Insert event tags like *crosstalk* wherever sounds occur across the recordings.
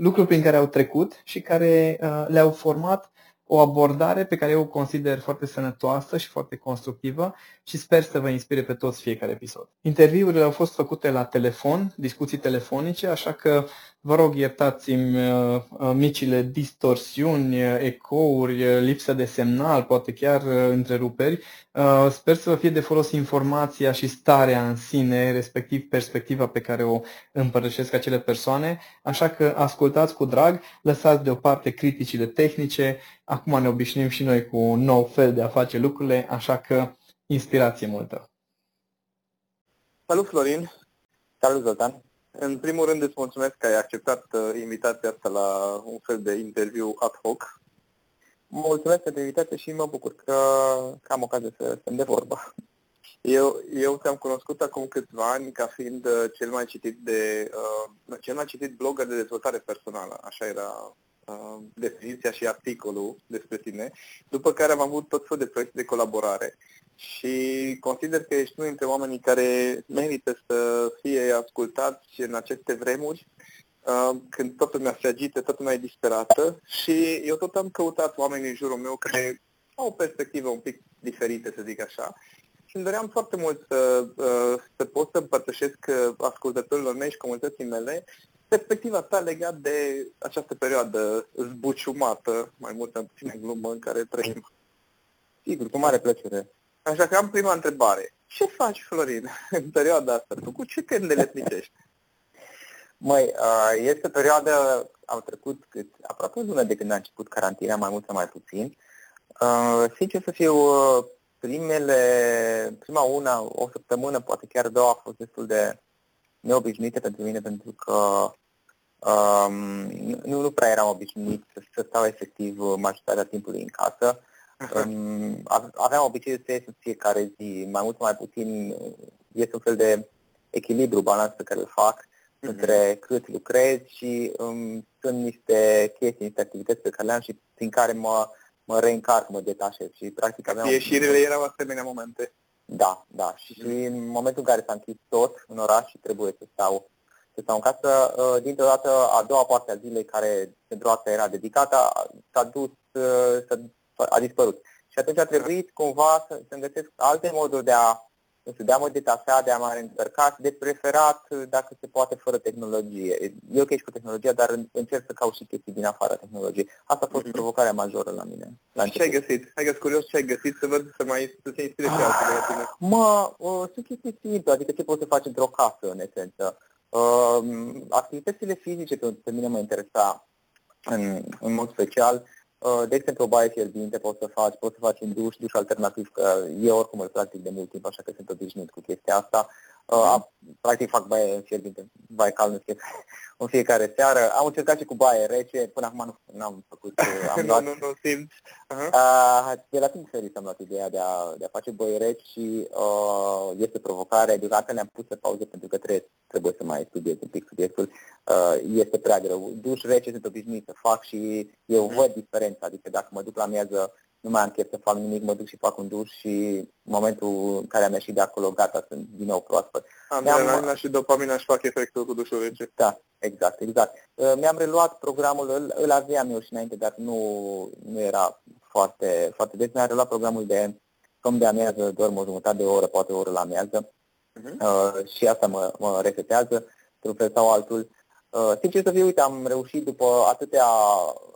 lucruri prin care au trecut și care uh, le-au format o abordare pe care eu o consider foarte sănătoasă și foarte constructivă și sper să vă inspire pe toți fiecare episod. Interviurile au fost făcute la telefon, discuții telefonice, așa că vă rog iertați-mi uh, uh, micile distorsiuni, ecouri, lipsă de semnal, poate chiar întreruperi. Sper să vă fie de folos informația și starea în sine, respectiv perspectiva pe care o împărtășesc acele persoane, așa că ascultați cu drag, lăsați deoparte criticile tehnice, acum ne obișnuim și noi cu un nou fel de a face lucrurile, așa că inspirație multă. Salut Florin! Salut Zoltan! În primul rând îți mulțumesc că ai acceptat uh, invitația asta la un fel de interviu ad hoc. Mă mulțumesc pentru invitație și mă bucur că, că am ocazia să stăm de vorbă. Eu, eu te-am cunoscut acum câțiva ani ca fiind uh, cel mai citit de uh, cel mai citit blogger de dezvoltare personală. Așa era uh, definiția și articolul despre tine, după care am avut tot felul de proiecte de colaborare și consider că ești unul dintre oamenii care merită să fie ascultați în aceste vremuri, uh, când toată lumea se agită, toată lumea e disperată și eu tot am căutat oameni în jurul meu care au o perspectivă un pic diferită, să zic așa. Și îmi doream foarte mult să, uh, să pot să împărtășesc uh, ascultătorilor mei și comunității mele perspectiva ta legat de această perioadă zbuciumată, mai mult sau puțin în glumă, în care trăim. Sigur, cu mare plăcere. Așa că am prima întrebare. Ce faci, Florin, *laughs* în perioada asta? Tu cu ce te îndeletnicești? *laughs* Măi, este o perioadă, au trecut cât, aproape o lună de când a început carantina, mai mult sau mai puțin. Sincer să fiu, primele, prima una, o săptămână, poate chiar două, a fost destul de neobișnuite pentru mine, pentru că um, nu, nu prea eram obișnuit să, să stau efectiv majoritatea timpului în casă. Um, aveam obiceiul să ies în fiecare zi, mai mult sau mai puțin, este un fel de echilibru, balans pe care îl fac uh-huh. între cât lucrez și um, sunt niște chestii, niște activități pe care le am și prin care mă, mă reîncarc, mă detașez. Și practic aveam... Ieșirile erau asemenea momente. Da, da. Și, și în momentul în care s-a închis tot în oraș și trebuie să stau, să stau în casă, uh, dintr-o dată a doua parte a zilei care pentru asta era dedicată s-a dus, uh, a dispărut. Și atunci a trebuit cumva să, să găsesc alte moduri de a nu știu, de a mă detașa, de a mă reîncărca și de preferat, dacă se poate, fără tehnologie. Eu că ești cu tehnologia, dar încerc să caut și chestii din afara tehnologiei. Asta a fost mm-hmm. provocarea majoră la mine. La ce ai găsit? Hai că curios ce ai găsit să văd să mai să se inspire și alții de tine. Mă, uh, sunt chestii simple, adică ce poți să faci într-o casă, în esență. Uh, activitățile fizice pe, pe mine mă interesa în, în mod special. Uh, de exemplu, o baie fierbinte poți să faci, poți să faci în duș, duș alternativ, că eu oricum îl practic de mult timp, așa că sunt obișnuit cu chestia asta. Uh, practic fac baie fierbinte, baie cald în fiecare seară. Am încercat și cu baie rece, până acum nu am făcut. Uh, *laughs* am luat, nu, nu, simt. Uh-huh. Uh, de la timp ferit am luat ideea de a, de a face baie reci și uh, este provocare. Deocamdată ne-am pus pe pauză pentru că trebuie, trebuie să mai studiez un pic subiectul. Uh, este prea greu. Duș rece sunt obișnuit să fac și eu uh-huh. văd diferența. Adică dacă mă duc la miază nu mai am chef să fac nimic, mă duc și fac un duș și în momentul în care am ieșit de acolo, gata, sunt din nou proaspăt. Adrenalina și dopamina își fac efectul cu dușul rece. Da, exact, exact. Uh, mi-am reluat programul, îl, îl aveam eu și înainte, dar nu, nu era foarte, foarte des. Mi-am reluat programul de somn de amiază, dorm o jumătate de oră, poate o oră la amiază uh-huh. uh, și asta mă, mă resetează, într-un fel sau altul. Uh, sincer să fiu, uite, am reușit după atâtea,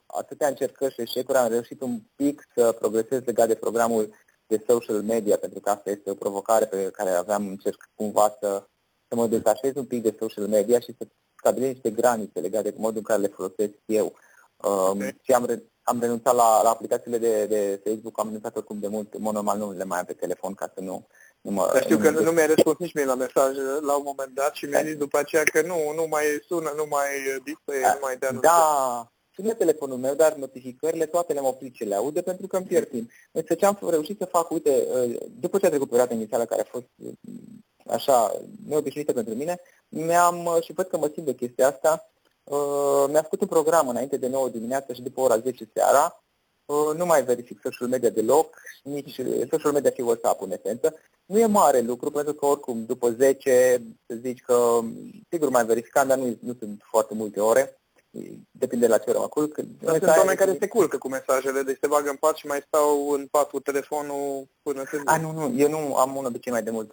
atâtea încercări și eșecuri, am reușit un pic să progresez legat de programul de social media, pentru că asta este o provocare pe care aveam, încerc cumva să, să mă detașez un pic de social media și să stabilesc niște granițe legate de modul în care le folosesc eu. Um, okay. Și am, re, am renunțat la, la aplicațiile de, de Facebook, am renunțat oricum de mult, în mod normal nu le mai am pe telefon ca să nu, nu mă... Dar știu că nu, nu mi-ai răspuns nici mie la mesaj la un moment dat și mi-ai zis după aceea că nu, nu mai sună, nu mai display, nu mai dea Da, sună telefonul meu, dar notificările toate le-am oprit ce le aude pentru că îmi pierd timp. Însă ce am reușit să fac, uite, uh, după ce a trecut perioada inițială care a fost uh, așa neobișnuită pentru mine, mi-am, uh, și văd că mă simt de chestia asta, mi-am făcut un program înainte de 9 dimineața și după ora 10 seara, nu mai verific social media deloc, nici social media și WhatsApp în esență. Nu e mare lucru, pentru că oricum după 10, să zici că, sigur mai verificam, dar nu, nu sunt foarte multe ore, depinde la ce oră mă culc. Dar sunt oameni care se culcă cu mesajele, deci se bagă în pat și mai stau în pat cu telefonul până se A, nu, nu, eu nu am un obicei mai de mult.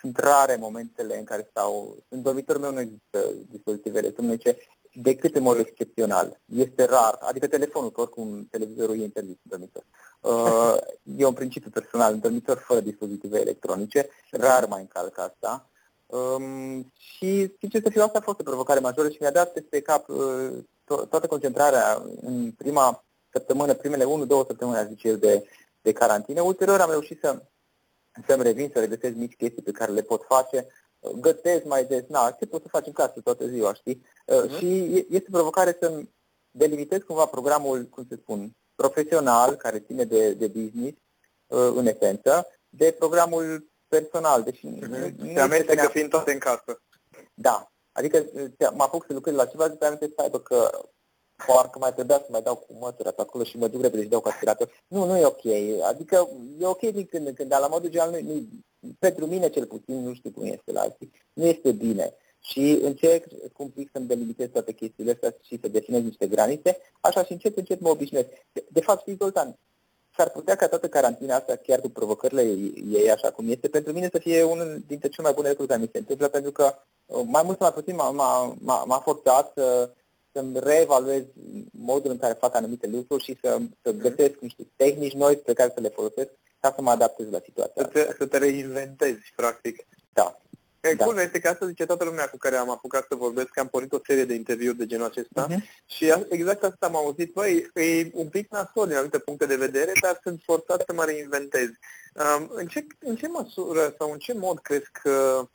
Sunt rare momentele în care stau, în dormitorul meu nu există dispozitive electronice, decât în mod excepțional. Este rar, adică telefonul, că oricum televizorul e interzis în dormitor. Uh, e un principiu personal, în dormitor fără dispozitive electronice, rar mai încalc asta. Um, și sincer să fiu, asta a fost o provocare majoră și mi-a dat peste cap uh, to- toată concentrarea în prima săptămână, primele 1-2 săptămâni, aș zice eu, de, de carantină. Ulterior am reușit să, să-mi revin, să regăsesc mici chestii pe care le pot face, gătesc mai des, na, ce pot să faci în casă toată ziua, știi? Uh-huh. Și este o provocare să delimitez cumva programul, cum să spun, profesional, care ține de, de business, uh, în esență, de programul personal. Deci uh-huh. nu amestecă fiind toate în casă. Da. Adică mă apuc să lucrez la ceva, după aceea să aibă că parcă mai trebuia să mai dau cu mătura pe acolo și mă duc repede și dau cu aspirator. Nu, nu e ok. Adică e ok din când în când, dar la modul general nu, nu, pentru mine cel puțin, nu știu cum este la alții, nu este bine. Și încerc un pic să-mi delimitez toate chestiile astea și să definez niște granițe, așa și încet, încet mă obișnuiesc. De, de fapt, știi, Zoltan, s-ar putea ca toată carantina asta, chiar cu provocările ei așa cum este, pentru mine să fie unul dintre cele mai bune lucruri care mi se întâmplă, pentru că uh, mai mult sau mai puțin m-a, forțat să, să-mi reevaluez modul în care fac anumite lucruri și să, să găsesc niște tehnici noi pe care să le folosesc ca să mă adaptez la situația să te, Să te reinventezi, practic. Da. E, da. Culmea este că asta zice toată lumea cu care am apucat să vorbesc, că am pornit o serie de interviuri de genul acesta uh-huh. și exact asta am auzit, băi, e un pic nasol din anumite puncte de vedere, dar sunt forțat să mă reinventez. Um, în, ce, în ce măsură sau în ce mod crezi că uh,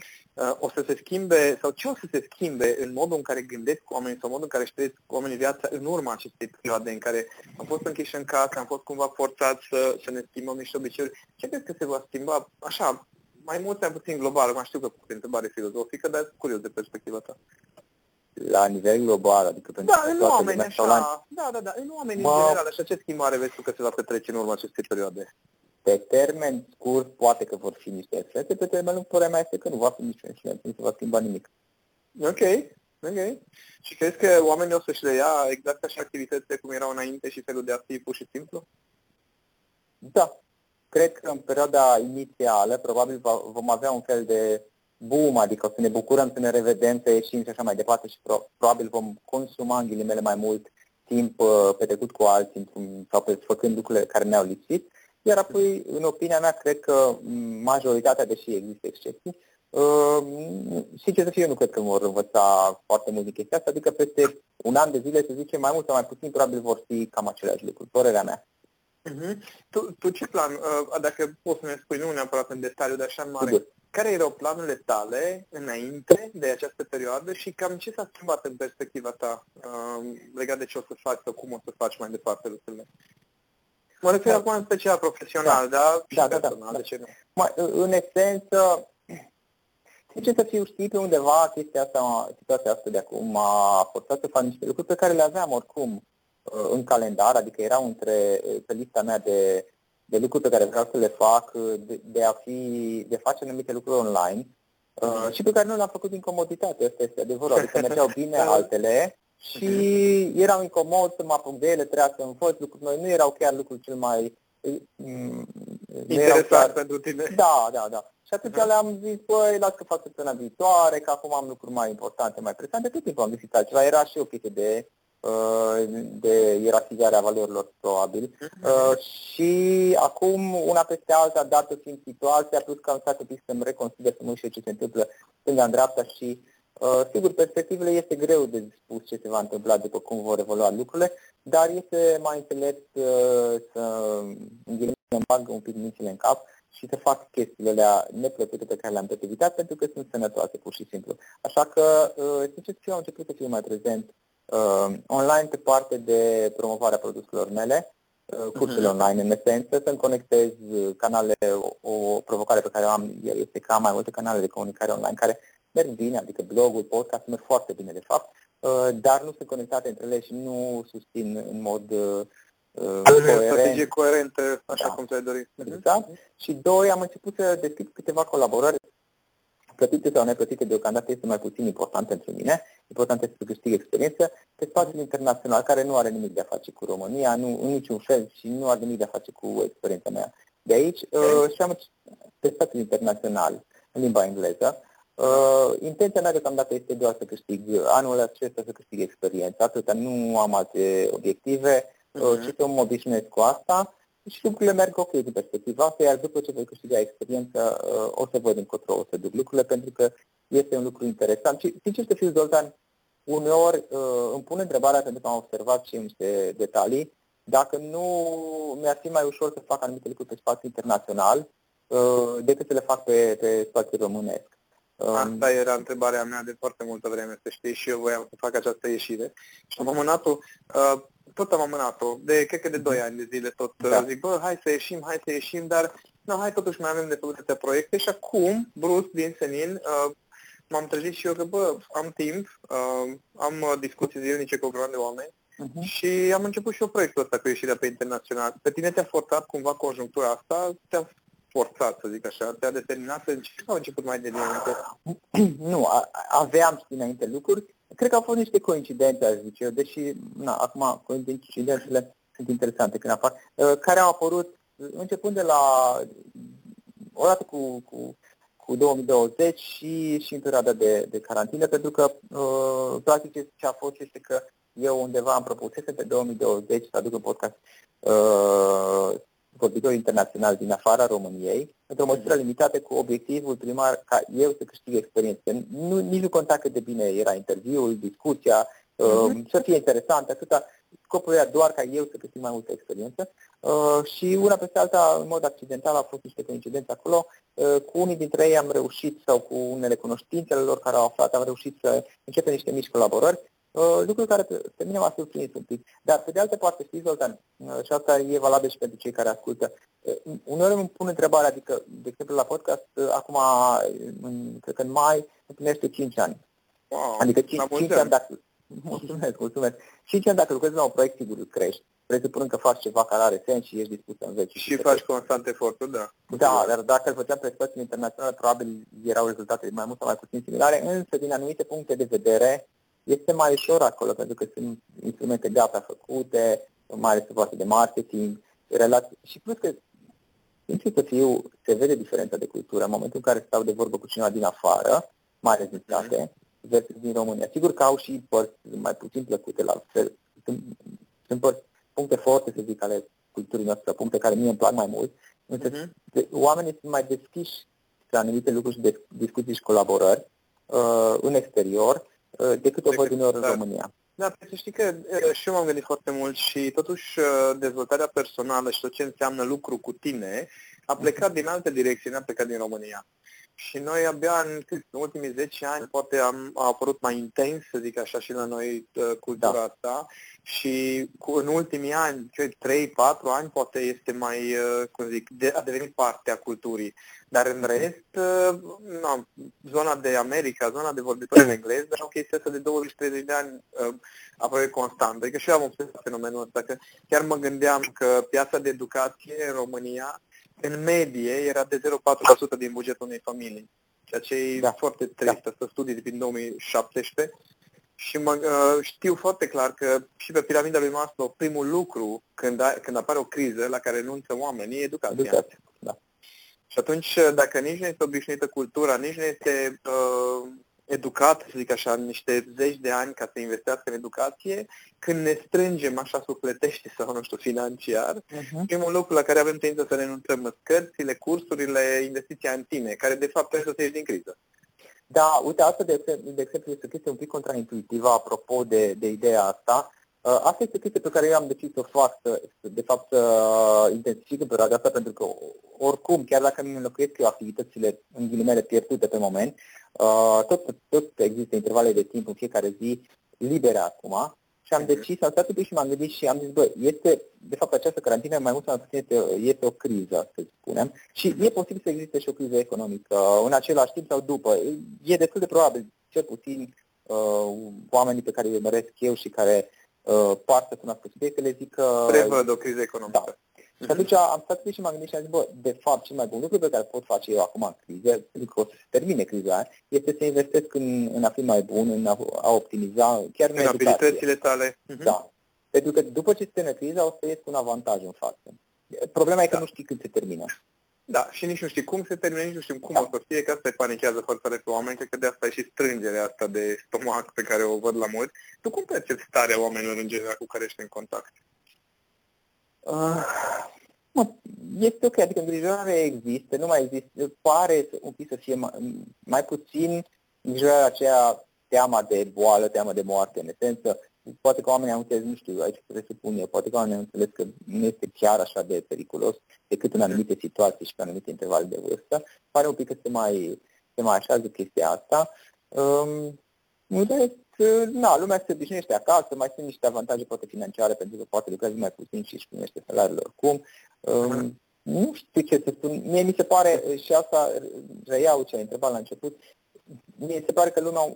o să se schimbe sau ce o să se schimbe în modul în care gândesc oamenii sau modul în care își trăiesc oamenii viața în urma acestei perioade în care am fost închiși în casă, am fost cumva forțați să, să ne schimbăm niște obiceiuri. Ce crezi că se va schimba așa, mai mult sau puțin global? Mai știu că e o întrebare filozofică, dar curios de perspectiva ta. La nivel global, adică pentru da, în oameni, așa, la... da, da, da, în oameni mă... în general, așa, ce schimbare vezi tu că se va petrece în urma acestei perioade? Pe termen scurt, poate că vor fi niște efecte, pe termen lung, părerea mea este că nu va fi nicio influență, nu se va schimba nimic. Ok, ok. Și crezi că oamenii o să-și le ia exact așa activitățile cum erau înainte și felul de a fi pur și simplu? Da. Cred că în perioada inițială probabil vom avea un fel de boom, adică o să ne bucurăm să ne revedem, să ieșim și așa mai departe și pro- probabil vom consuma în ghilimele mai mult timp uh, petrecut cu alții sau pe, făcând lucrurile care ne-au lipsit iar apoi, în opinia mea, cred că majoritatea, deși există excepții, uh, sincer să fie, eu nu cred că vor învăța foarte mult din chestia asta, adică peste un an de zile, să zicem, mai mult sau mai puțin, probabil vor fi cam aceleași lucruri, părerea mea. Uh-huh. Tu, tu ce plan, uh, dacă poți să ne spui, nu neapărat în detaliu, dar așa în mare, Sigur. care erau planurile tale înainte de această perioadă și cam ce s-a schimbat în perspectiva ta uh, legat de ce o să faci sau cum o să faci mai departe lucrurile? Mă refer da. acum în special profesional, da? Da, și da, da, personal, da, de ce nu? Mai, în esență, ce să fiu, știi, pe undeva chestia asta, situația asta de acum m-a forțat să fac niște lucruri pe care le aveam oricum uh, în calendar, adică erau între, uh, pe lista mea de, de lucruri pe care vreau să le fac, uh, de, de a fi, de face anumite lucruri online uh, și pe care nu le-am făcut din comoditate, asta este adevărul, adică mergeau bine *laughs* altele și uh-huh. eram incomod să mă apuc de ele, trebuia să învăț lucruri noi, nu erau chiar lucruri cel mai mm, Interesant chiar... pentru tine. Da, da, da. Și atunci uh-huh. le-am zis, băi, las că fac săptămâna viitoare, că acum am lucruri mai importante, mai presante. Tot timpul am găsit altceva. Era și o pică de, uh, de ierarhizare a valorilor, probabil. Uh-huh. Și acum, una peste alta, dată fiind situația, plus că am stat un pic să-mi reconsider să mă ce se întâmplă stânga în dreapta și Uh, sigur, perspectivele este greu de spus ce se va întâmpla după cum vor evolua lucrurile, dar este mai înțelept uh, să îmi bagă un pic mințile în cap și să fac chestiile alea neplăcute pe care le-am tot evitat pentru că sunt sănătoase, pur și simplu. Așa că, uh, sincer, eu am început să fiu mai prezent uh, online pe parte de promovarea produselor mele, uh, cursele uh-huh. online în esență, să-mi conectez canale, o, o provocare pe care o am este că am mai multe canale de comunicare online care merg bine, adică blogul, podcast merg foarte bine de fapt, uh, dar nu sunt conectate între ele și nu susțin în mod uh, coerent. strategie coerentă, așa da. cum ți-ai dorit. Exact. Și doi, am început să deschid câteva colaborări plătite sau neplătite deocamdată este mai puțin important pentru mine. Important este să câștig experiență pe spațiul internațional, care nu are nimic de a face cu România, nu, în niciun fel și nu are nimic de a face cu experiența mea de aici. Okay. Uh, și am pe spațiul internațional, în limba engleză. Uh, intenția mea deocamdată este doar să câștig anul acesta, să câștig experiență. Atâta, nu am alte obiective, uh-huh. și să mă obișnuiesc cu asta și lucrurile merg ok din perspectiva asta, iar după ce voi câștiga experiență, uh, o să văd încotro o să duc lucrurile, pentru că este un lucru interesant. Și, sincer să fiu, Zoltan, uneori uh, îmi pun întrebarea, pentru că am observat și niște detalii, dacă nu mi-ar fi mai ușor să fac anumite lucruri pe spațiu internațional uh, decât să le fac pe, pe spațiu românesc. Asta era întrebarea mea de foarte multă vreme, să știți, și eu voiam să fac această ieșire. Și am amânat-o, uh, tot am amânat-o, de, cred că de 2 ani de zile tot. Uh, da. Zic, bă, hai să ieșim, hai să ieșim, dar nu, hai totuși mai avem de făcut atâtea proiecte și acum, brusc, din senin, uh, m-am trezit și eu că, bă, am timp, uh, am uh, discuții zilnice cu o grămadă de oameni uh-huh. și am început și eu proiectul ăsta cu ieșirea pe internațional. Pe tine te-a forțat cumva conjunctura asta? Te-a forțat, să zic așa? Te-a determinat să începi sau început mai dinainte? *clears throat* Nu, aveam și dinainte lucruri. Cred că au fost niște coincidențe, aș zice eu, deși, na, acum coincidențele sunt interesante când apar, uh, care au apărut începând de la, odată cu, cu, cu 2020 și, și în perioada de, de carantină, pentru că, uh, practic, ce a fost este că eu undeva am propusese pe 2020 să aduc un podcast uh, vorbitori internaționali din afara României, într-o măsură limitată cu obiectivul primar ca eu să câștig experiență. Nu, nici nu conta cât de bine era interviul, discuția, uh-huh. să fie interesant, atâta. Scopul era doar ca eu să câștig mai multă experiență uh, și una peste alta, în mod accidental, au fost niște coincidențe acolo. Uh, cu unii dintre ei am reușit, sau cu unele cunoștințele lor care au aflat, am reușit să începem niște mici colaborări Uh, lucru care pe, pe mine m-a surprins un pic. Dar, pe de altă parte, știți, Zoltan, uh, și asta e valabil și pentru cei care ascultă, uh, uneori îmi pun întrebarea, adică, de exemplu, la podcast, acum, în, cred că în mai, împlinește 5 ani. Wow, adică 5, 5 ani dacă... *laughs* Mulțumesc, mulțumesc. 5 ani dacă lucrezi la un proiect, sigur crești. Presupun că faci ceva care are sens și ești dispus să înveți. Și faci constant efortul, da. Da, dar dacă îl făceam pe spațiul internațional, probabil erau rezultate mai mult sau mai puțin similare, însă din anumite puncte de vedere, este mai ușor acolo, pentru că sunt instrumente gata făcute, mai ales pe partea de marketing, relații. Și plus că, sincer să fiu, se vede diferența de cultură în momentul în care stau de vorbă cu cineva din afară, mai ales din state, mm-hmm. versus din România. Sigur că au și părți mai puțin plăcute la fel. Sunt, sunt părți, puncte forte, să zic, ale culturii noastre, puncte care mie îmi plac mai mult. Însă mm-hmm. oamenii sunt mai deschiși la anumite lucruri și de, discuții și colaborări uh, în exterior Uh, decât o văd uneori în da. România. Da, să știi că uh, și eu m-am gândit foarte mult și totuși uh, dezvoltarea personală și tot ce înseamnă lucru cu tine a plecat din alte direcții, nu a plecat din România. Și noi abia în, în ultimii 10 ani poate am, a apărut mai intens, să zic așa, și la noi cultura da. asta și cu, în ultimii ani, 3-4 ani, poate este mai, cum zic, de, a devenit parte a culturii. Dar în rest, na, zona de America, zona de vorbitori în engleză, o chestie asta de 20-30 de ani aproape constant. Adică și eu am observat fenomenul ăsta, că chiar mă gândeam că piața de educație în România, în medie, era de 0,4% din bugetul unei familii. Ceea ce e da. foarte trist, da. asta studii din 2017 și mă, uh, știu foarte clar că și pe piramida lui Maslow primul lucru când, a, când apare o criză la care renunță oamenii e educația. educația da. Și atunci, dacă nici nu este obișnuită cultura, nici nu este uh, educat, să zic așa, niște zeci de ani ca să investească în educație, când ne strângem așa sufletește sau, nu știu, financiar, uh-huh. primul lucru la care avem tendință să renunțăm cărțile, cursurile, investiția în tine, care de fapt trebuie să ieși din criză. Da, uite, asta de, de exemplu este o chestie un pic contraintuitivă apropo de, de ideea asta. Uh, asta este o chestie pe care eu am decis să o fac, să, de fapt să intensific în perioada asta, pentru că oricum, chiar dacă nu înlocuiesc eu activitățile în ghilimele pierdute pe moment, uh, tot, tot există intervale de timp în fiecare zi libere acum și am decis, am stat un pic și m-am gândit și am zis, bă, este, de fapt, această carantină mai mult sau mai puțin este, este o criză, să spunem, și e posibil să existe și o criză economică în același timp sau după. E destul de probabil, cel puțin, uh, oamenii pe care îi urmăresc eu și care uh, par să cunoască subiectele zic că... Prevăd o criză economică. Da. Și atunci am stat și m-am gândit și am zis, bă, de fapt, cel mai bun lucru pe care pot face eu acum în criză, pentru că o să se termine criza, este să investesc în, în a fi mai bun, în a, a optimiza chiar în, în abilitățile tale. Mhm. Da. Pentru că după ce se termină criza, o să ies cu un avantaj în față. Problema e că da. nu știi când se termină. Da, și nici nu știi cum se termină, nici nu știm cum da. o să fie, că asta panichează foarte tare pe oameni, cred că de asta e și strângerea asta de stomac pe care o văd la mulți. Tu cum percepi starea oamenilor în general cu care ești în contact? Uh, mă, este ok, adică îngrijorarea există, nu mai există, pare un pic să fie mai, mai puțin îngrijorarea aceea teama de boală, teama de moarte, în esență, poate că oamenii au înțeles, nu știu, aici presupun eu, poate că oamenii au înțeles că nu este chiar așa de periculos decât în anumite situații și pe anumite intervale de vârstă. Pare un pic că se mai, se mai așează chestia asta. Um, na, lumea se obișnuiește acasă, mai sunt niște avantaje poate financiare pentru că poate lucrează mai puțin și își primește salariul oricum. Um, nu știu ce să spun. Mie mi se pare, și asta reiau ce ai întrebat la început, mie se pare că lumea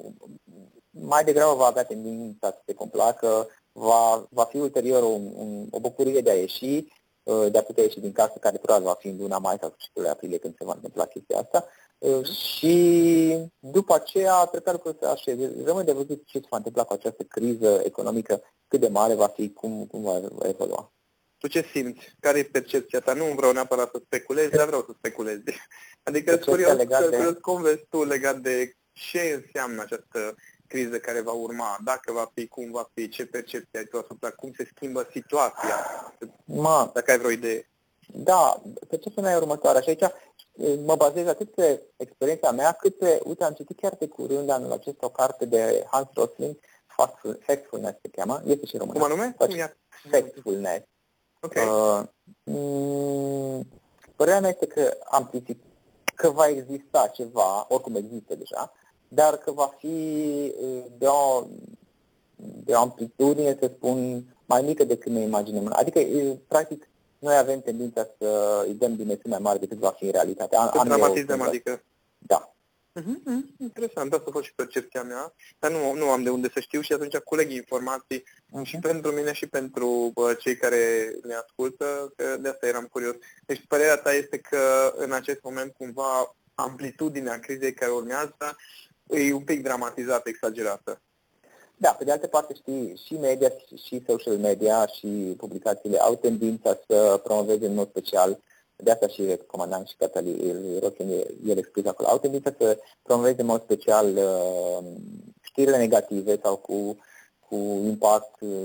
mai degrabă va avea tendința să se complacă, va, va fi ulterior un, un, o bucurie de a ieși, uh, de a putea ieși din casă, care probabil va fi în luna mai sau sfârșitul aprilie când se va întâmpla chestia asta. Uh, și după aceea, cred că lucrurile se așeze. Rămâne de văzut ce se va întâmpla cu această criză economică, cât de mare va fi, cum, cum va evolua. Tu ce simți? Care e percepția ta? Nu vreau neapărat să speculezi, dar vreau să speculezi. *laughs* Adică curios, de... cum vezi tu legat de ce înseamnă această criză care va urma, dacă va fi, cum va fi, ce percepție ai tu asupra, cum se schimbă situația, Ma, dacă ai vreo idee. Da, percepția mea e următoarea și aici mă bazez atât pe experiența mea, cât pe, uite, am citit chiar de curând anul acesta o carte de Hans Rosling, Factfulness se cheamă, este și român. Cum anume? Factfulness. Ok. Uh, m- părerea mea este că am citit că va exista ceva, oricum există deja, dar că va fi de o, de o amplitudine, să spun, mai mică decât ne imaginăm. Adică, practic, noi avem tendința să îi dăm dimensiuni mai mari decât va fi în realitate. Să dramatizăm, adică? Da. Uh-huh, interesant, asta a fost și percepția mea, dar nu, nu am de unde să știu și atunci culeg informații uh-huh. și pentru mine și pentru bă, cei care ne ascultă, că de asta eram curios. Deci părerea ta este că în acest moment cumva amplitudinea crizei care urmează e un pic dramatizată, exagerată. Da, pe de altă parte știi, și media și social media și publicațiile au tendința să promoveze în mod special, de asta și recomandam și Catalin Rochen, el explică acolo, au tendința să promoveze în mod special uh, știrile negative sau cu, cu impact uh,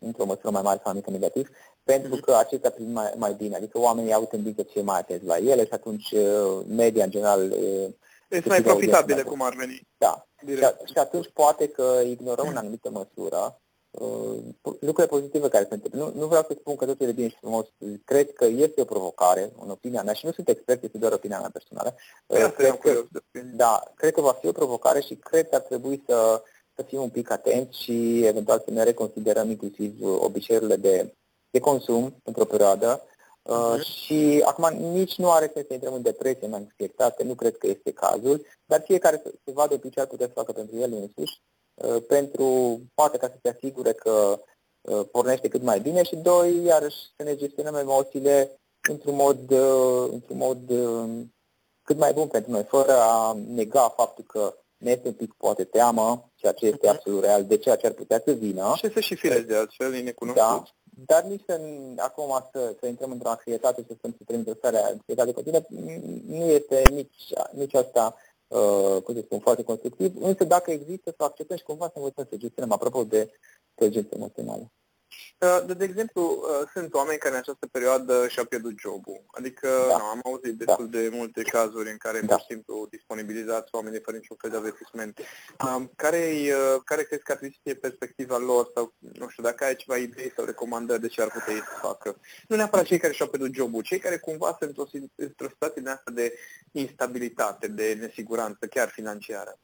într-o măsură mai mare sau mică negativ, pentru că acestea prind mai, mai bine, adică oamenii au tendință să fie mai atenți la ele și atunci uh, media în general este mai profitabile, cum ar veni. Da. Direct. Și atunci poate că ignorăm în anumită măsură uh, lucrurile pozitive care se întâmplă. Nu, nu vreau să spun că totul e bine și frumos. Cred că este o provocare, în opinia mea, și nu sunt expert, este doar opinia mea personală. Uh, cred că, da, cred că va fi o provocare și cred că ar trebui să, să fim un pic atenți și eventual să ne reconsiderăm inclusiv obiceiurile de, de consum într-o perioadă Uh, și acum nici nu are sens să intrăm în depresie, în anxietate, nu cred că este cazul, dar fiecare să se vadă ce ar putea să facă pentru el însuși, uh, pentru, poate ca să se asigure că uh, pornește cât mai bine și doi, iarăși să ne gestionăm emoțiile într-un mod, uh, într-un mod uh, cât mai bun pentru noi, fără a nega faptul că ne este un pic poate teamă, ceea ce este uh-huh. absolut real, de ceea ce ar putea să vină. Și să și fireți de altfel, e necunoscut. Da, dar nici să, acum să, să intrăm într-o anxietate și să stăm să trăim într-o stare anxietate continuă, nu este nici, nici asta, uh, cum să spun, foarte constructiv, însă dacă există, să acceptăm și cumva să învățăm să gestionăm, apropo de inteligență emoțională. Uh, de, de exemplu, uh, sunt oameni care în această perioadă și-au pierdut jobul. Adică da. nu, am auzit destul da. de multe cazuri în care, da. pur și simplu, disponibilizați oamenii fără niciun fel de avertisment. Um, care, uh, care crezi că ar trebui să fie perspectiva lor sau, nu știu, dacă ai ceva idei sau recomandări de ce ar putea ei să facă? Nu neapărat cei care și-au pierdut jobul, cei care cumva sunt într-o, într-o situație de asta de instabilitate, de nesiguranță, chiar financiară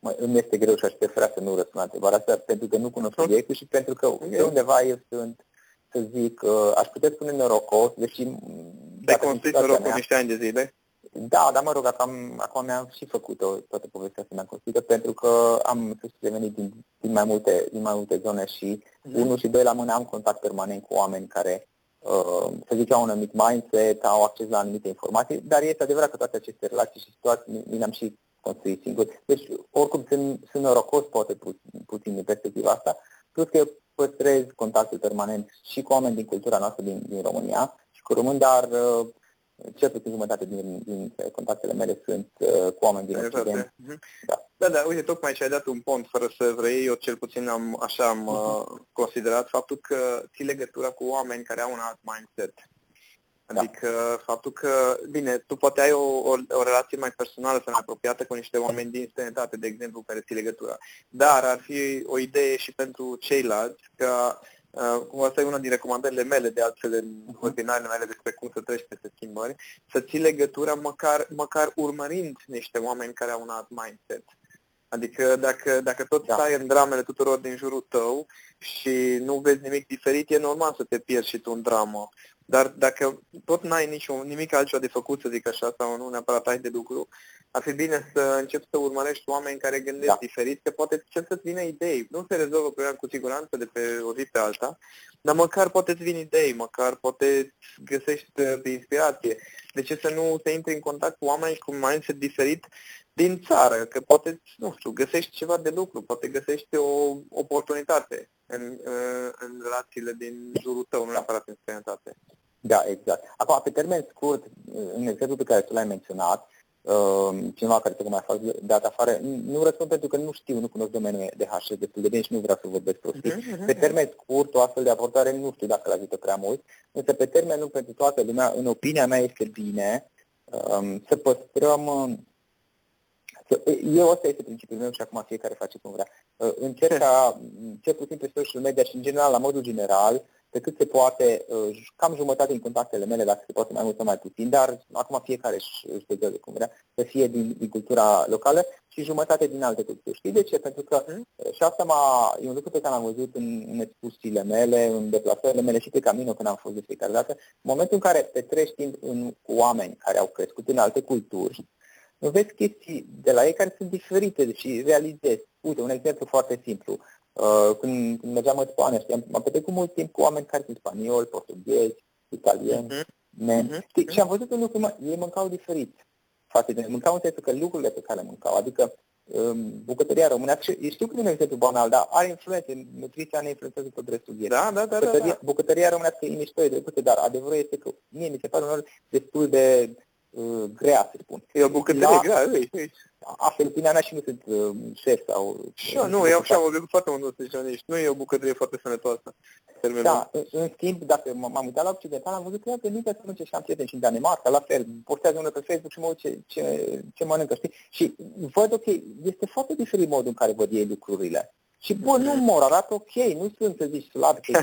mă, îmi este greu și aș prefera să nu răspund la întrebarea asta pentru că nu cunosc subiectul și pentru că de undeva eu sunt, să zic, uh, aș putea spune norocos, deși... De construit norocul mea, niște ani de zile? Da, dar mă rog, acum, acum mi-am și făcut-o, toată povestea asta mi-am construit pentru că am sus venit din, din, mai multe, din mai multe zone și mm. unul și doi la mână am contact permanent cu oameni care Uh, să zic, au un anumit mindset, au acces la anumite informații, dar este adevărat că toate aceste relații și situații mi le-am și construi singur. Deci, oricum, sunt, sunt norocos, poate pu- puțin din perspectiva asta, plus că eu păstrez contactul permanent și cu oameni din cultura noastră din, din România și cu români, dar uh, cel puțin jumătate din, din contactele mele sunt uh, cu oameni din Occident. Mhm. Da. da, da, uite, tocmai ce ai dat un pont fără să vrei, eu cel puțin am, așa am uh-huh. considerat faptul că ții legătura cu oameni care au un alt mindset. Da. Adică da. faptul că, bine, tu poate ai o, o, o relație mai personală sau mai apropiată cu niște oameni din străinătate, de exemplu, care ții legătura. Dar ar fi o idee și pentru ceilalți că Uh, cum asta e una din recomandările mele, de altfel în mhm. webinarele mele despre cum să treci peste schimbări, să ții legătura măcar, măcar urmărind niște oameni care au un alt mindset. Adică dacă, dacă tot da. stai în dramele tuturor din jurul tău și nu vezi nimic diferit, e normal să te pierzi și tu în dramă. Dar dacă tot n-ai niciun, nimic altceva de făcut, să zic așa, sau nu neapărat ai de lucru, ar fi bine să începi să urmărești oameni care gândesc da. diferit, că poate încep să-ți vină idei. Nu se rezolvă problema cu siguranță de pe o zi pe alta, dar măcar poate îți vin idei, măcar poate găsești uh, inspirație. De ce să nu te intri în contact cu oameni cu mindset diferit din țară, că poate, nu știu, găsești ceva de lucru, poate găsești o oportunitate în, uh, în relațiile din jurul tău, nu neapărat în străinătate. Da, exact. Acum, pe termen scurt, în exemplu pe care tu l-ai menționat, um, cineva care tocmai a fost dat afară, nu răspund pentru că nu știu, nu cunosc domeniul de HR destul de bine și nu vreau să vorbesc prostii. Uh-huh, uh-huh. Pe termen scurt, o astfel de abordare nu știu dacă l ajută prea mult, însă pe termen lung pentru toată lumea, în opinia mea este bine um, să păstrăm um, eu ăsta este principiul meu și acum fiecare face cum vrea. Uh, încerc ca, cel puțin pe social media și în general, la modul general, pe cât se poate, uh, cam jumătate din contactele mele, dacă se poate mai mult sau mai puțin, dar acum fiecare își, își de cum vrea, să fie din, din cultura locală și jumătate din alte culturi. Știi de ce? Pentru că mm. și asta m-a, e un lucru pe care l-am văzut în, în expusiile mele, în deplasările mele și pe Camino când am fost de fiecare dată. În momentul în care petrești timp în, cu oameni care au crescut în alte culturi, nu vezi chestii de la ei care sunt diferite și realizezi. Uite, un exemplu foarte simplu. Uh, când, când mergeam în Spania, știam, am petrecut mult timp cu oameni care sunt spanioli, portughezi, italieni, uh-huh. uh-huh. Știi? și am văzut un lucru, mă, ei mâncau diferit față de mâncau în sensul că lucrurile pe care le mâncau, adică um, bucătăria românească, știu că nu e un exemplu banal, dar are influențe, nutriția ne influențează tot restul vieții. Da, da, da, bucătăria, da, da. bucătăria românească e mișto, e dreptate, dar adevărul este că mie mi se pare unor destul de uh, grea, să spun. E o bucătărie la... grea, ei, ei. Asta opinia mea și nu sunt uh, șef sau... Și eu, nu, eu așa am vorbit foarte mult despre Nu e o bucătărie foarte sănătoasă. Da, în, în schimb, dacă m-am uitat la Occidental, am văzut că ea venit să mănânce și am prieteni și în Danemarca, la fel, postează unul pe Facebook și mă uit ce, ce, ce mănâncă, știi? Și văd, ok, este foarte diferit modul în care văd ei lucrurile. Și bă, nu mor, arată ok, nu sunt să zici slab, că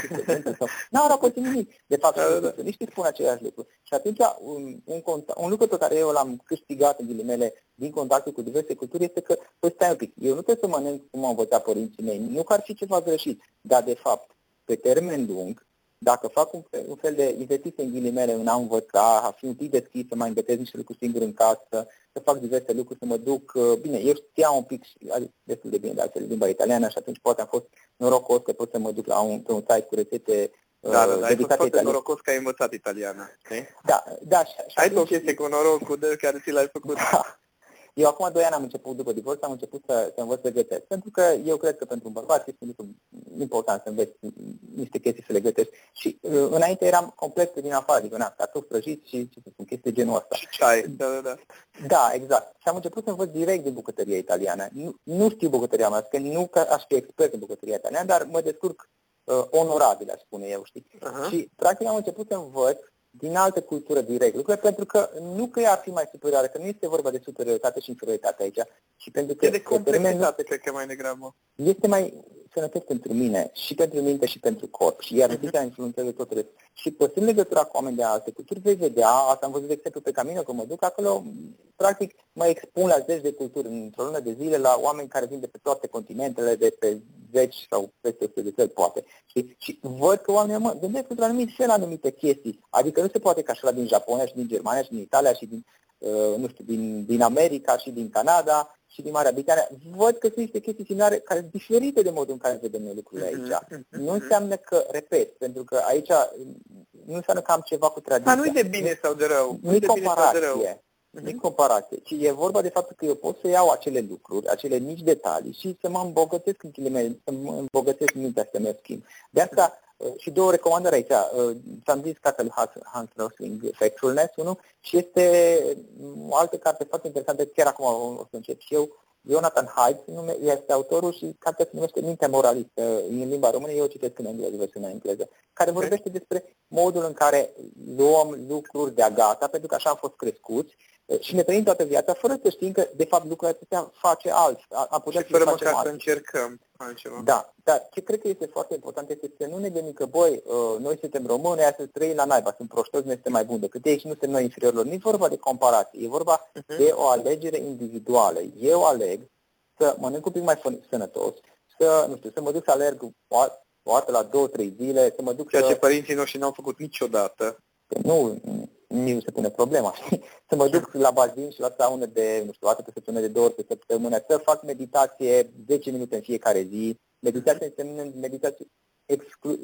sau... Nu arată nimic. De fapt, da, da. nici spun același lucru. Și atunci, un, un, un lucru pe care eu l-am câștigat, în ghilimele, din contactul cu diverse culturi, este că, păi stai un pic, eu nu trebuie să mănânc cum au învățat părinții mei, nu că ar fi ceva greșit, dar de fapt, pe termen lung, dacă fac un, un fel de investiție în ghilimele în a învăța, a fi un pic deschis, să mai învățez niște lucruri singur în casă, să fac diverse lucruri, să mă duc, uh, bine, eu știam un pic adică destul de bine de altfel limba italiană și atunci poate am fost norocos că pot să mă duc la un, pe un site cu rețete uh, da, da, da, ai fost foarte norocos că ai învățat italiană, știi? Da, da. Și, și ai o chestie cu norocul de care ți l-ai făcut. Da. Eu acum doi ani am început, după divorț, am început să, să învăț să gătesc. Pentru că eu cred că pentru un bărbat este un lucru important să înveți niște chestii să le gătești. Și uh, înainte eram complet din afară, adică na, cartofi prăjiți și ce să spun, chestii genul ăsta. Și ceai, da, da, da. Da, exact. Și am început să învăț direct din bucătăria italiană. Nu, nu știu bucătăria mea, că nu că aș fi expert în bucătăria italiană, dar mă descurc uh, onorabil, aș spune eu, știi? Uh-huh. Și practic am început să învăț din altă cultură direct lucrurile, pentru că nu că ea ar fi mai superioară, că nu este vorba de superioritate și inferioritate aici, și pentru că... E de complexitate, cred că mai degrabă. Este mai sănătos pentru mine, și pentru minte, și pentru corp, și iar uh-huh. influențează tot restul. Și păstrând legătura cu oameni de alte culturi, veți vedea, asta am văzut de exemplu pe Camino, că mă duc acolo, practic mă expun la zeci de culturi într-o lună de zile la oameni care vin de pe toate continentele, de pe zeci sau peste 100 de țări, poate. Și, și văd că oamenii mă gândesc într-un anumit fel anumite chestii. Adică nu se poate ca și la din Japonia și din Germania și din Italia și din, uh, nu știu, din, din America și din Canada și din Marea Britanie. Văd că sunt niște chestii similare care sunt diferite de modul în care vedem noi lucrurile mhm, aici. Mm-hmm. Nu înseamnă că, repet, pentru că aici nu înseamnă că am ceva cu tradiția. Dar nu e de bine sau de rău. Nu e comparație. Nu uh-huh. comparație, ci e vorba de faptul că eu pot să iau acele lucruri, acele mici detalii și să mă îmbogățesc în mele, să mă îmbogățesc mintea, să mă schimb. De asta uh, și două recomandări aici. Uh, ți-am zis cartea lui Hans Rosling, Factfulness, unul, și este o altă carte foarte interesantă, chiar acum o să încep și eu, Jonathan Haidt este autorul și cartea se numește Mintea moralistă în limba română, eu o citesc în engleză, versiunea engleză, care vorbește despre modul în care luăm lucruri de-a gata, pentru că așa am fost crescuți, și ne trăim toată viața fără să știm că, de fapt, lucrurile acestea face alt. Am putea și fără măcar să încercăm altceva. Da, dar ce cred că este foarte important este să nu ne gândim că, băi, uh, noi suntem români, aia să trăim la naiba, sunt proștoți, noi suntem mai buni decât ei și nu suntem noi inferiorilor. Nu e vorba de comparație, e vorba uh-huh. de o alegere individuală. Eu aleg să mănânc un pic mai sănătos, să, nu știu, să mă duc să alerg o dată la două, trei zile, să mă duc Ceea să... ce părinții noștri n-au făcut niciodată. Nu, nici nu se pune problema. *laughs* să mă duc la bazin și la saună de, nu știu, o dată pe săptămână, de două ori pe săptămână, să fac meditație 10 minute în fiecare zi. Meditația înseamnă meditație exclu...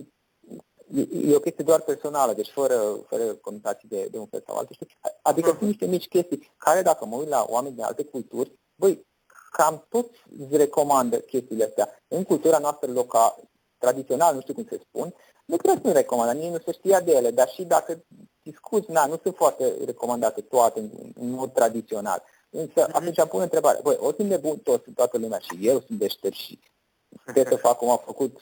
E o chestie doar personală, deci fără, fără conotații de, de un fel sau altul, știi? Adică sunt niște mici chestii care, dacă mă uit la oameni de alte culturi, băi, cam toți îți recomandă chestiile astea. În cultura noastră locală, tradițional, nu știu cum se spun, nu cred că nu recomandă, nici nu se știa de ele, dar și dacă discuți, na, nu sunt foarte recomandate toate în, în mod tradițional. Însă mm-hmm. atunci am pun întrebare, băi, o sunt nebun toți, toată lumea și eu sunt deștept și trebuie să fac cum au făcut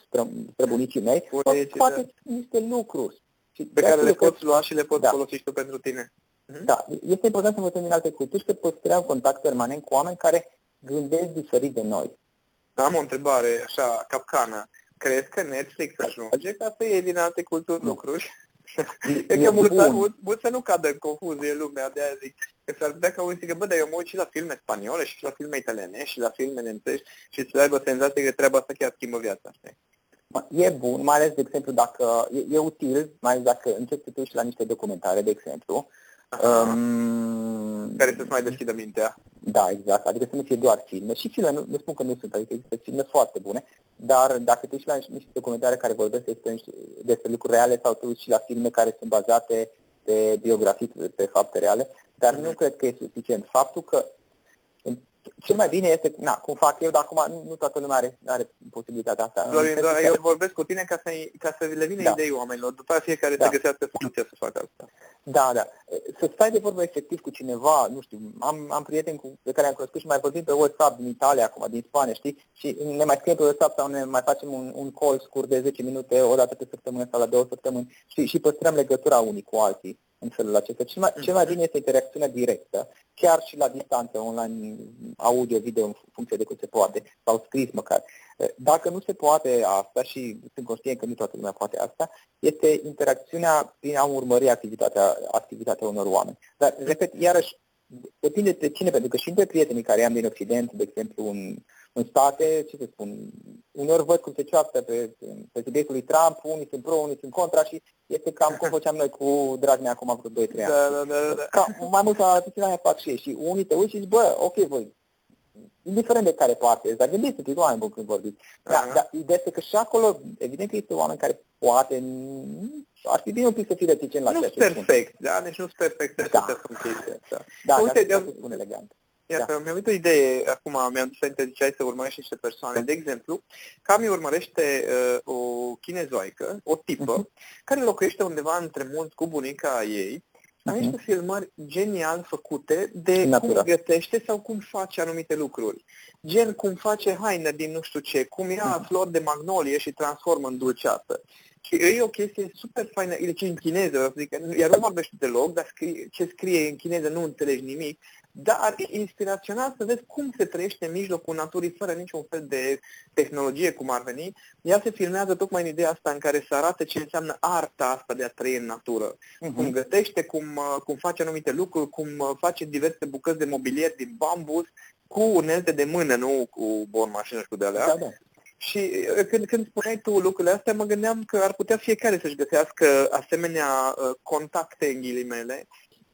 străbunicii mei, poate da. niște lucruri. Și pe care le poți lua și le poți da. folosi și tu pentru tine. Mm-hmm. Da, este important să învățăm din alte culturi și să păstrăm contact permanent cu oameni care gândesc diferit de noi. Am o întrebare, așa, capcană. Crezi că Netflix ajunge ca să iei din alte culturi nu. lucruri? E, că mulți, mulți, mulți să nu cadă în confuzie lumea, de aia zic că s-ar putea ca unii zică, bă, dar eu mă uit și la filme spaniole și la filme italiene și la filme nemțești și să aibă senzația că treaba asta chiar schimbă viața. Știi? E bun, mai ales, de exemplu, dacă e, e util, mai ales dacă începi să te uiți la niște documentare, de exemplu, Um, care să-ți mai deschidă mintea. Da, exact. Adică să nu fie doar filme. Și filme, nu, nu spun că nu sunt, adică există filme foarte bune, dar dacă te uiți la niște documentare care vorbesc despre, despre lucruri reale sau te uiți și la filme care sunt bazate pe biografii, pe fapte reale, dar mm-hmm. nu cred că e suficient. Faptul că cel mai bine este, na, cum fac eu, dar acum nu, nu toată lumea are, are posibilitatea asta. Doar, doar eu vorbesc cu tine ca să, ca să le vină da. idei oamenilor, după aceea fiecare da. să găsească soluția să facă asta. Da, da. Să stai de vorbă efectiv cu cineva, nu știu, am, am prieteni cu, pe care am cunoscut și mai vorbim pe WhatsApp din Italia acum, din Spania, știi? Și ne mai scriem pe WhatsApp sau ne mai facem un, un call scurt de 10 minute, o dată pe săptămână sau la două săptămâni și, și păstrăm legătura unii cu alții în felul acesta. Cel mai, cel mai bine este interacțiunea directă, chiar și la distanță, online, audio, video, în funcție de cum se poate, sau scris măcar. Dacă nu se poate asta, și sunt conștient că nu toată lumea poate asta, este interacțiunea prin a urmări activitatea, activitatea unor oameni. Dar, repet, iarăși, depinde de cine, pentru că și de prietenii care am din Occident, de exemplu, în, în state, ce să spun, uneori văd cum se ceaptă pe, pe subiectul lui Trump, unii sunt pro, unii sunt contra și este cam cum făceam noi cu Dragnea acum vreo 2-3 ani. Da, da, da, da. Ca, mai mult la puțin aia fac și ei. Și unii te uiți și zici, bă, ok, voi, indiferent de care parte dar gândiți-vă oameni buni când vorbiți. Da, uh-huh. dar ideea este că și acolo, evident că este oameni care poate, ar fi bine un pic să fie reticent la ceea ce perfect, spun. da, deci nu sunt perfect da. să spun chestia asta. Da, Uite, de... spun elegant. Iar da. mi-a venit o idee, acum mi-am dus să ziceai să urmărești niște persoane. Da. De exemplu, Cami urmărește uh, o chinezoaică, o tipă, uh-huh. care locuiește undeva între munți cu bunica ei am niște uh-huh. filmări genial făcute de Natura. cum gătește sau cum face anumite lucruri. Gen cum face haină din nu știu ce, cum ia uh-huh. flori de magnolie și transformă în dulceață. Și e o chestie super faină, deci în chineză, zic, iar nu vorbește deloc, dar scrie, ce scrie în chineză nu înțelegi nimic, dar e inspirațional să vezi cum se trăiește în mijlocul naturii fără niciun fel de tehnologie, cum ar veni. Ea se filmează tocmai în ideea asta în care să arate ce înseamnă arta asta de a trăi în natură. Uh-huh. Cum gătește, cum, cum face anumite lucruri, cum face diverse bucăți de mobilier din bambus, cu unelte de mână, nu cu bon mașină și cu de alea. Da, da. Și uh, când, când spuneai tu lucrurile astea, mă gândeam că ar putea fiecare să-și găsească asemenea uh, contacte, în ghilimele,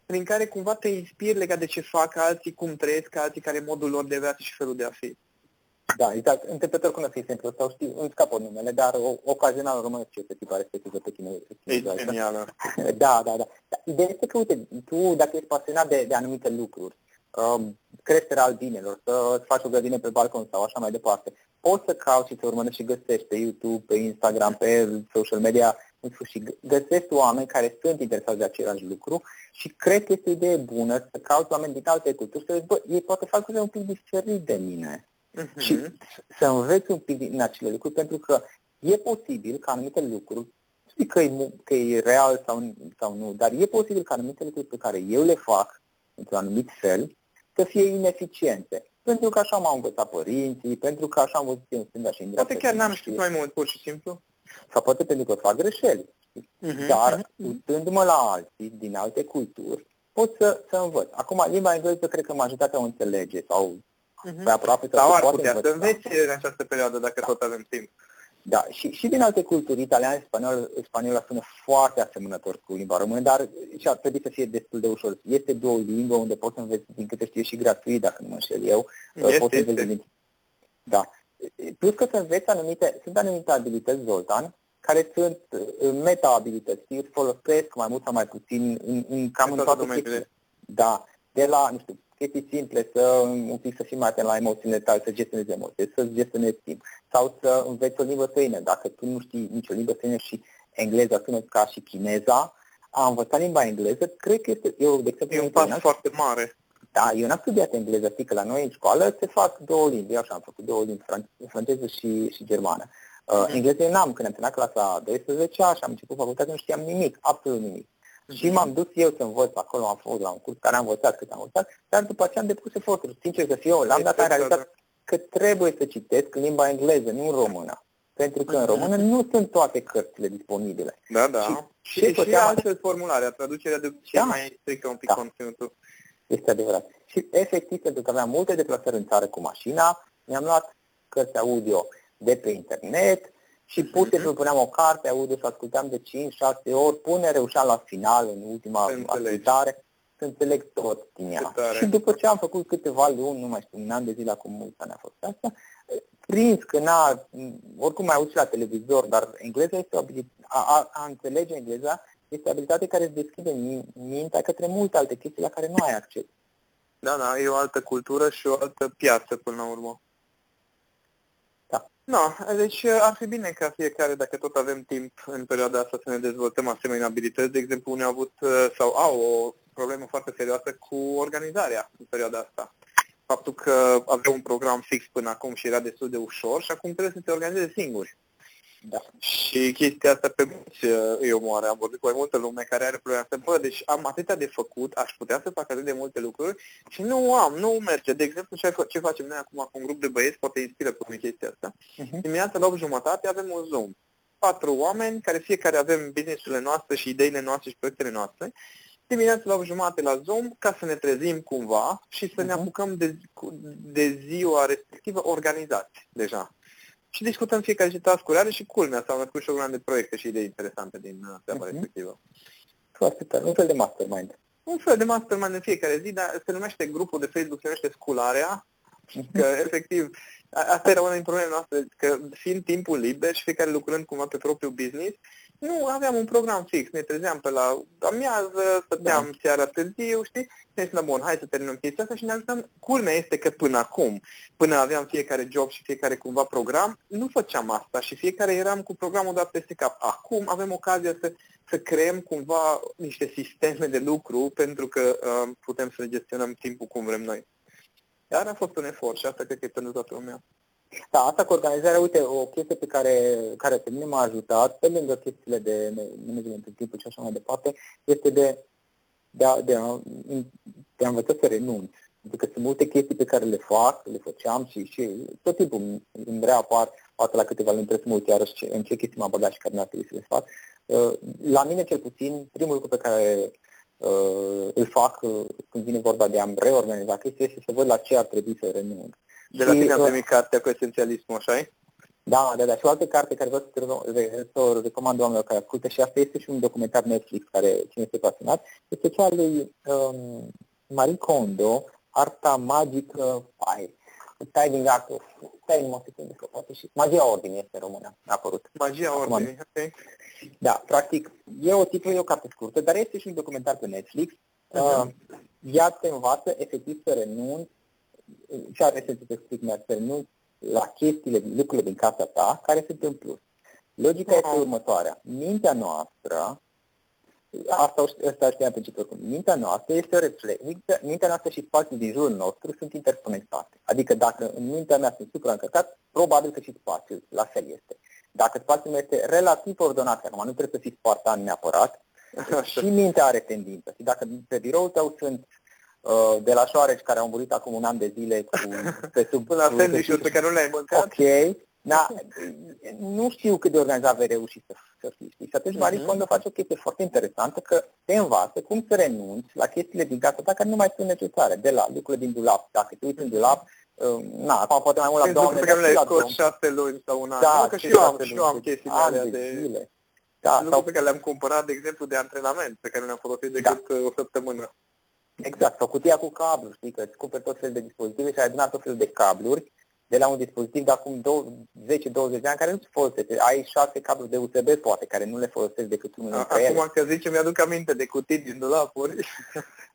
prin care cumva te inspiri legat de ce fac alții, cum trăiesc alții, care e modul lor de viață și felul de a fi. Da, exact. Întâmplător cunosc exemplu sau știu, îmi scapă numele, dar o, ocazional românesc ce este tipa respectivă pe tine. E genială. *laughs* Da, da, da. Ideea este că, uite, tu dacă ești pasionat de, de anumite lucruri, um, creșterea albinelor, să faci o grădină pe balcon sau așa mai departe, poți să cauți și să urmărești și găsești pe YouTube, pe Instagram, pe social media, în sfârșit, găsești oameni care sunt interesați de același lucru și cred că este o idee bună să cauți oameni din alte culturi și să zici, bă, ei poate fac lucruri un pic diferit de mine. Uh-huh. Și să înveți un pic din acele lucruri, pentru că e posibil ca anumite lucruri, știi că e, că e real sau, sau nu, dar e posibil ca anumite lucruri pe care eu le fac într-un anumit fel să fie ineficiente. Pentru că așa m-au învățat părinții, pentru că așa am văzut în stânga și în dreapta. Poate chiar n-am știut mai mult, pur și simplu. Sau poate pentru că fac greșeli. Uh-huh, Dar, uh-huh. uitându-mă la alții din alte culturi, pot să, să învăț. Acum, limba engleză cred că majoritatea o înțelege sau uh-huh. pe aproape sau ar putea învăța. să înveți în această perioadă dacă tot avem timp. Da, și, și din alte culturi, italian, spaniol, spaniola sună foarte asemănător cu limba română, dar și ar trebui să fie destul de ușor. Este două limbi unde poți să înveți, din câte știu, și gratuit, dacă nu mă înșel eu. Este, poți este. Din... Da. Plus că să înveți anumite, sunt anumite abilități, Zoltan, care sunt uh, meta-abilități, îți folosesc mai mult sau mai puțin în, în cam în toate chestii. Da, de la, nu știu, chestii simple, să un pic să fii mai atent la emoțiile tale, să gestionezi emoții, să gestionezi timp, sau să înveți o limbă străină. Dacă tu nu știi nicio limbă străină și engleza sună ca și chineza, a învăța limba engleză, cred că este, eu, de exemplu, e un pas foarte mare. Da, eu n-am studiat engleză, știi că la noi în școală se fac două limbi, eu așa am făcut două limbi, franceză și, și germană. Uh, mm. engleză eu n-am, când am terminat clasa 12 și am început facultatea, nu știam nimic, absolut nimic. Și m-am dus eu să învăț acolo, am fost la un curs care am învățat cât am învățat, dar după aceea am depus eforturi. Sincer să fiu eu, l-am dat în realitate că trebuie să citesc limba engleză, nu în română. Pentru că în mhm. română nu sunt toate cărțile disponibile. Da, da. Și, și, și, și altfel formularea, traducerea de ce da. mai strică un pic da. conținutul. Este adevărat. Și efectiv, pentru că aveam multe deplasări în țară cu mașina, mi-am luat cărți audio de pe internet, și pur și simplu puneam o carte audio și ascultam de 5-6 ori până reușeam la final, în ultima ascultare, să înțeleg tot din ea. Și după ce am făcut câteva luni, nu mai știu, un an de zile acum mulți ani a fost asta, prins că n-a, oricum mai auzi la televizor, dar engleza este o abilitate, a, a, a înțelege engleza este o abilitate care îți deschide mintea către multe alte chestii la care nu ai acces. Da, da, e o altă cultură și o altă piață până la urmă. Nu, deci uh, ar fi bine ca fiecare, dacă tot avem timp în perioada asta, să ne dezvoltăm asemenea abilități. De exemplu, unii au avut uh, sau au o problemă foarte serioasă cu organizarea în perioada asta. Faptul că aveau un program fix până acum și era destul de ușor și acum trebuie să se organizeze singuri. Da. Și chestia asta pe mulți uh, îi omoară. Am vorbit cu mai multă lume care are problema asta. Bă, deci am atâtea de făcut, aș putea să fac atât de multe lucruri și nu am, nu merge. De exemplu, ce, ce facem noi acum cu un grup de băieți, poate inspiră pe unii chestia asta. Uh-huh. Dimineața la 8 jumătate avem un Zoom. Patru oameni care fiecare avem business-urile noastre și ideile noastre și proiectele noastre. Dimineața la 8 jumătate la Zoom ca să ne trezim cumva și să uh-huh. ne mhm. apucăm de, de ziua respectivă organizați deja și discutăm fiecare zi task are și culmea, s-au născut și o grămadă de proiecte și idei interesante din uh, treaba uh-huh. respectivă. Foarte tare, un fel de mastermind. Un fel de mastermind în fiecare zi, dar se numește grupul de Facebook, se numește Scularea, uh-huh. că efectiv, asta era una din problemele noastre, că fiind timpul liber și fiecare lucrând cumva pe propriul business, Nu, aveam un program fix, ne trezeam pe la amiază, stăteam da. seara târziu, știi? Ne spuneam, bun, hai să terminăm chestia asta și ne ajutăm. Culmea este că până acum, până aveam fiecare job și fiecare cumva program, nu făceam asta și fiecare eram cu programul dat peste cap. Acum avem ocazia să, să creăm cumva niște sisteme de lucru pentru că uh, putem să gestionăm timpul cum vrem noi. Dar a fost un efort și asta cred că e pentru toată lumea. Da, asta cu organizarea, uite, o chestie pe care, care pe mine m-a ajutat, pe lângă chestiile de management în timpul și așa mai departe, este de, de, a, de, a, de a învăța să renunț. Pentru că sunt multe chestii pe care le fac, le făceam și, și tot timpul îmi reapar, poate la câteva luni trebuie să mă uit iarăși ce, în ce chestii m-am băgat și care n-ar trebui să le fac. Uh, la mine cel puțin, primul lucru pe care uh, îl fac uh, când vine vorba de a-mi reorganiza chestia este să văd la ce ar trebui să renunț. De la tine am primit cartea cu esențialismul, așa Da, da, da. Și o altă carte care vreau să o recomand oamenilor care ascultă și asta este și un documentar Netflix care cine este pasionat, este cea lui um, Marie Kondo, Arta magică, ai, Timing Art of, stai numai o secundă că poate și, Magia Ordinii este română, a apărut. Magia Ordinii, ok. Da, practic, e o tipă, e o carte scurtă, dar este și un documentar pe Netflix. Uh-huh. Uh, ea te învață efectiv să renunți ce are să te explic mai nu la chestiile, lucrurile din casa ta, care sunt în plus. Logica uh-huh. este următoarea. Mintea noastră, asta, asta știam pe început, mintea noastră este o reflex. Mintea noastră și spațiul din jurul nostru sunt interconectate. Adică dacă în mintea mea sunt supraîncărcat, probabil că și spațiul la fel este. Dacă spațiul meu este relativ ordonat, acum nu trebuie să fii spartan neapărat, Așa. *laughs* și mintea are tendință. Și dacă pe biroul tău sunt Uh, de la șoareci care au murit acum un an de zile cu, *laughs* pe sub... Până la sandwich pe care nu le-ai mâncat. Ok. Da, nu știu cât de organizat vei reuși să, să fii. Și atunci uh-huh. Marie Kondo face o chestie foarte interesantă, că te învață cum să renunți la chestiile din casa ta care nu mai sunt necesare, de la lucrurile din dulap. Dacă te uiți în dulap, uh, na, acum poate mai mult la doamne. Pe care le-ai scos șase luni sau un an. Da, că și eu am, și eu am chestiile alea de... de... Zile. Da, sau... pe care le-am cumpărat, de exemplu, de antrenament, pe care le-am folosit da. decât da. o săptămână. Exact, sau cutia cu cablu, știi, că îți cumperi tot felul de dispozitive și ai adunat tot felul de cabluri de la un dispozitiv de acum 10-20 de ani care nu se folosește. Ai șase cabluri de USB, poate, care nu le folosești decât unul dintre ele. Acum că zice, mi-aduc aminte de cutii din dulapuri. *laughs*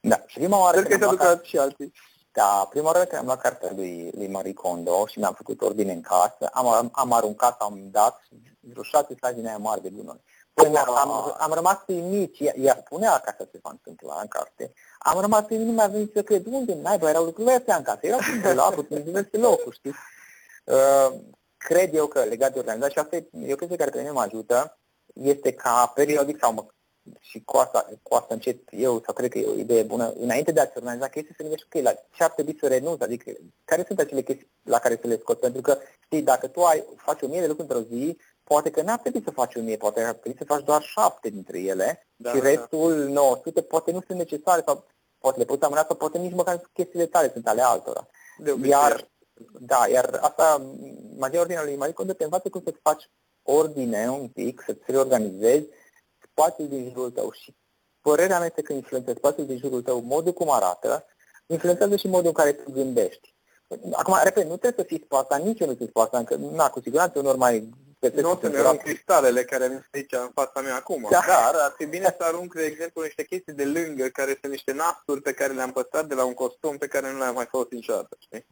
Da, și prima oară Cred că s-a luat și alții. Da, prima oară când am luat cartea lui, lui Marie Kondo și mi-am făcut ordine în casă, am, am aruncat, am dat vreo șase din aia mari de gunoi. Până am, am rămas uimit, ea, ea spunea că asta se va întâmpla în carte. Am rămas uimit, nu mi-a venit să cred unde naiba erau lucrurile astea în casă. Erau în la în diverse locuri, știi? Uh, cred eu că legat de organizare, și asta e, eu cred că care pe mine mă ajută, este ca periodic sau mă, și cu asta, cu asta încet eu, sau cred că e o idee bună, înainte de a-ți organiza chestii, să gândești, ok, la ce ar trebui să renunți, adică care sunt acele chestii la care să le scoți, pentru că, știi, dacă tu ai, faci o mie de lucruri într-o zi, poate că n-ar trebui să faci o mie, poate ar trebui să faci doar șapte dintre ele da, și da, restul da. 900 poate nu sunt necesare sau poate le poți amâna sau poate nici măcar chestiile tale sunt ale altora. De iar, da, iar asta, magia ordinea lui Marie Kondo te învață cum să-ți faci ordine un pic, să-ți reorganizezi spațiul din jurul tău și părerea mea este că influențează spațiul din jurul tău, modul cum arată, influențează și modul în care tu gândești. Acum, repet, nu trebuie să fii spartan, nici eu nu sunt spartan, că, na, cu siguranță unor mai nu o să-mi arunc cristalele care mi sunt aici în fața mea acum. Da. Dar ar fi bine să arunc, de exemplu, niște chestii de lângă, care sunt niște nasturi pe care le-am păstrat de la un costum pe care nu le-am mai folosit niciodată, știi?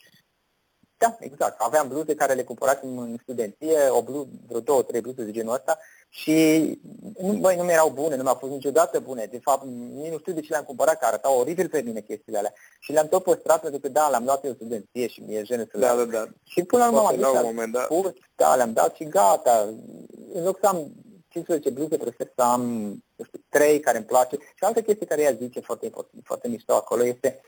Da, exact. Aveam bluze care le cumpărasem în studenție, o bluză, vreo două, trei bluze de genul ăsta și nu, băi, nu mi erau bune, nu mi-au fost niciodată bune. De fapt, nici nu știu de ce le-am cumpărat, că arătau oribil pe mine chestiile alea. Și le-am tot păstrat pentru că, da, le-am luat eu în studenție și mi-e jenă să le da, da, da. Și până la urmă am la un moment dat. Pus, da, le-am dat și gata. În loc să am 15 bluze, prefer să am, nu știu, 3 care îmi place. Și altă chestie care ea zice foarte, foarte, foarte mișto acolo este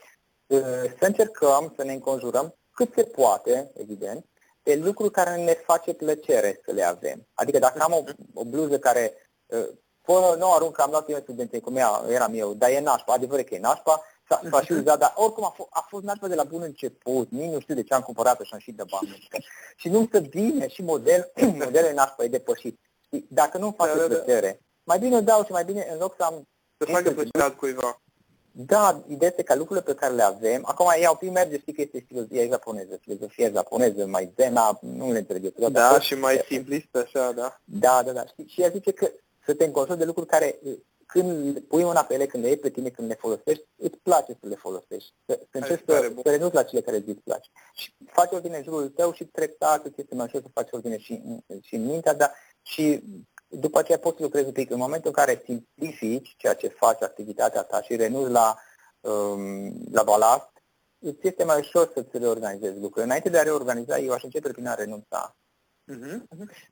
uh, să încercăm să ne înconjurăm cât se poate, evident, de lucruri care ne face plăcere să le avem. Adică dacă am o, o bluză care, uh, fără, nu arunc, am luat eu în studențe, cum ea, eram eu, dar e nașpa, adevărat că e nașpa, s-a, și uzat, dar oricum a, f- a fost nașpa de la bun început, nici nu știu de ce am cumpărat-o și am și de bani. Și nu stă bine și model, *clears throat* modelul nașpa e depășit. Și dacă nu-mi face da, da, da. plăcere, mai bine o dau și mai bine în loc să am... Să facă plăcere cuiva. Da, ideea este că lucrurile pe care le avem, acum ea un pic merge, știi că este filozofia japoneză, filozofia japoneză, mai zena, nu le înțelege. Da, și mai simplistă, așa, da. Da, da, da, știi? Și ea zice că să te înconjuri de lucruri care când pui mâna pe ele, când le iei pe tine, când le folosești, îți place să le folosești. Să, să încerci să, să renunți la cele care îți place. Și faci ordine în jurul tău și treptat îți este mai ușor să faci ordine și, și în mintea, dar și după aceea poți să lucrezi un pic. În momentul în care simplifici ceea ce faci, activitatea ta și renunți la, um, la balast, îți este mai ușor să-ți reorganizezi lucrurile. Înainte de a reorganiza, eu aș începe prin a renunța. Uh-huh.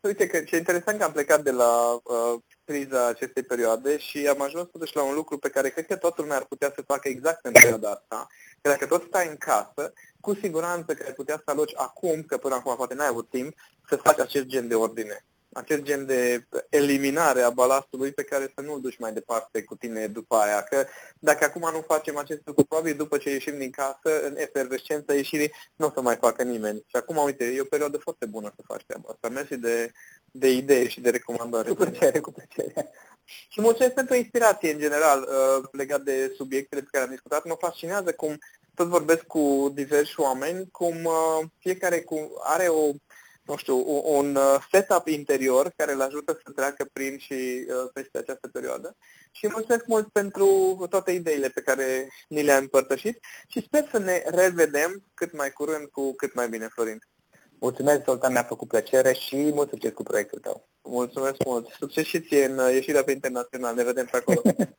Uite că ce interesant că am plecat de la uh, criza acestei perioade și am ajuns totuși la un lucru pe care cred că toată lumea ar putea să facă exact în perioada asta. Că dacă tot stai în casă, cu siguranță că ai putea să aloci acum, că până acum poate n-ai avut timp, să faci acest gen de ordine acest gen de eliminare a balastului pe care să nu-l duci mai departe cu tine după aia. Că dacă acum nu facem acest lucru, probabil după ce ieșim din casă, în efervescența ieșirii, nu o să mai facă nimeni. Și acum, uite, e o perioadă foarte bună să faci treaba asta. Mersi de, de idei și de recomandare. Cu plăcere, cu plăcere. Și mulțumesc pentru inspirație, în general, uh, legat de subiectele pe care am discutat. Mă fascinează cum tot vorbesc cu diversi oameni, cum uh, fiecare cu, are o nu știu, un uh, setup interior care îl ajută să treacă prin și uh, peste această perioadă. Și mulțumesc mult pentru toate ideile pe care ni le-am împărtășit și sper să ne revedem cât mai curând cu cât mai bine, Florin. Mulțumesc, Zoltan, mi-a făcut plăcere și mult succes cu proiectul tău. Mulțumesc mult. Succes și ție în uh, ieșirea pe internațional. Ne vedem pe acolo. *laughs*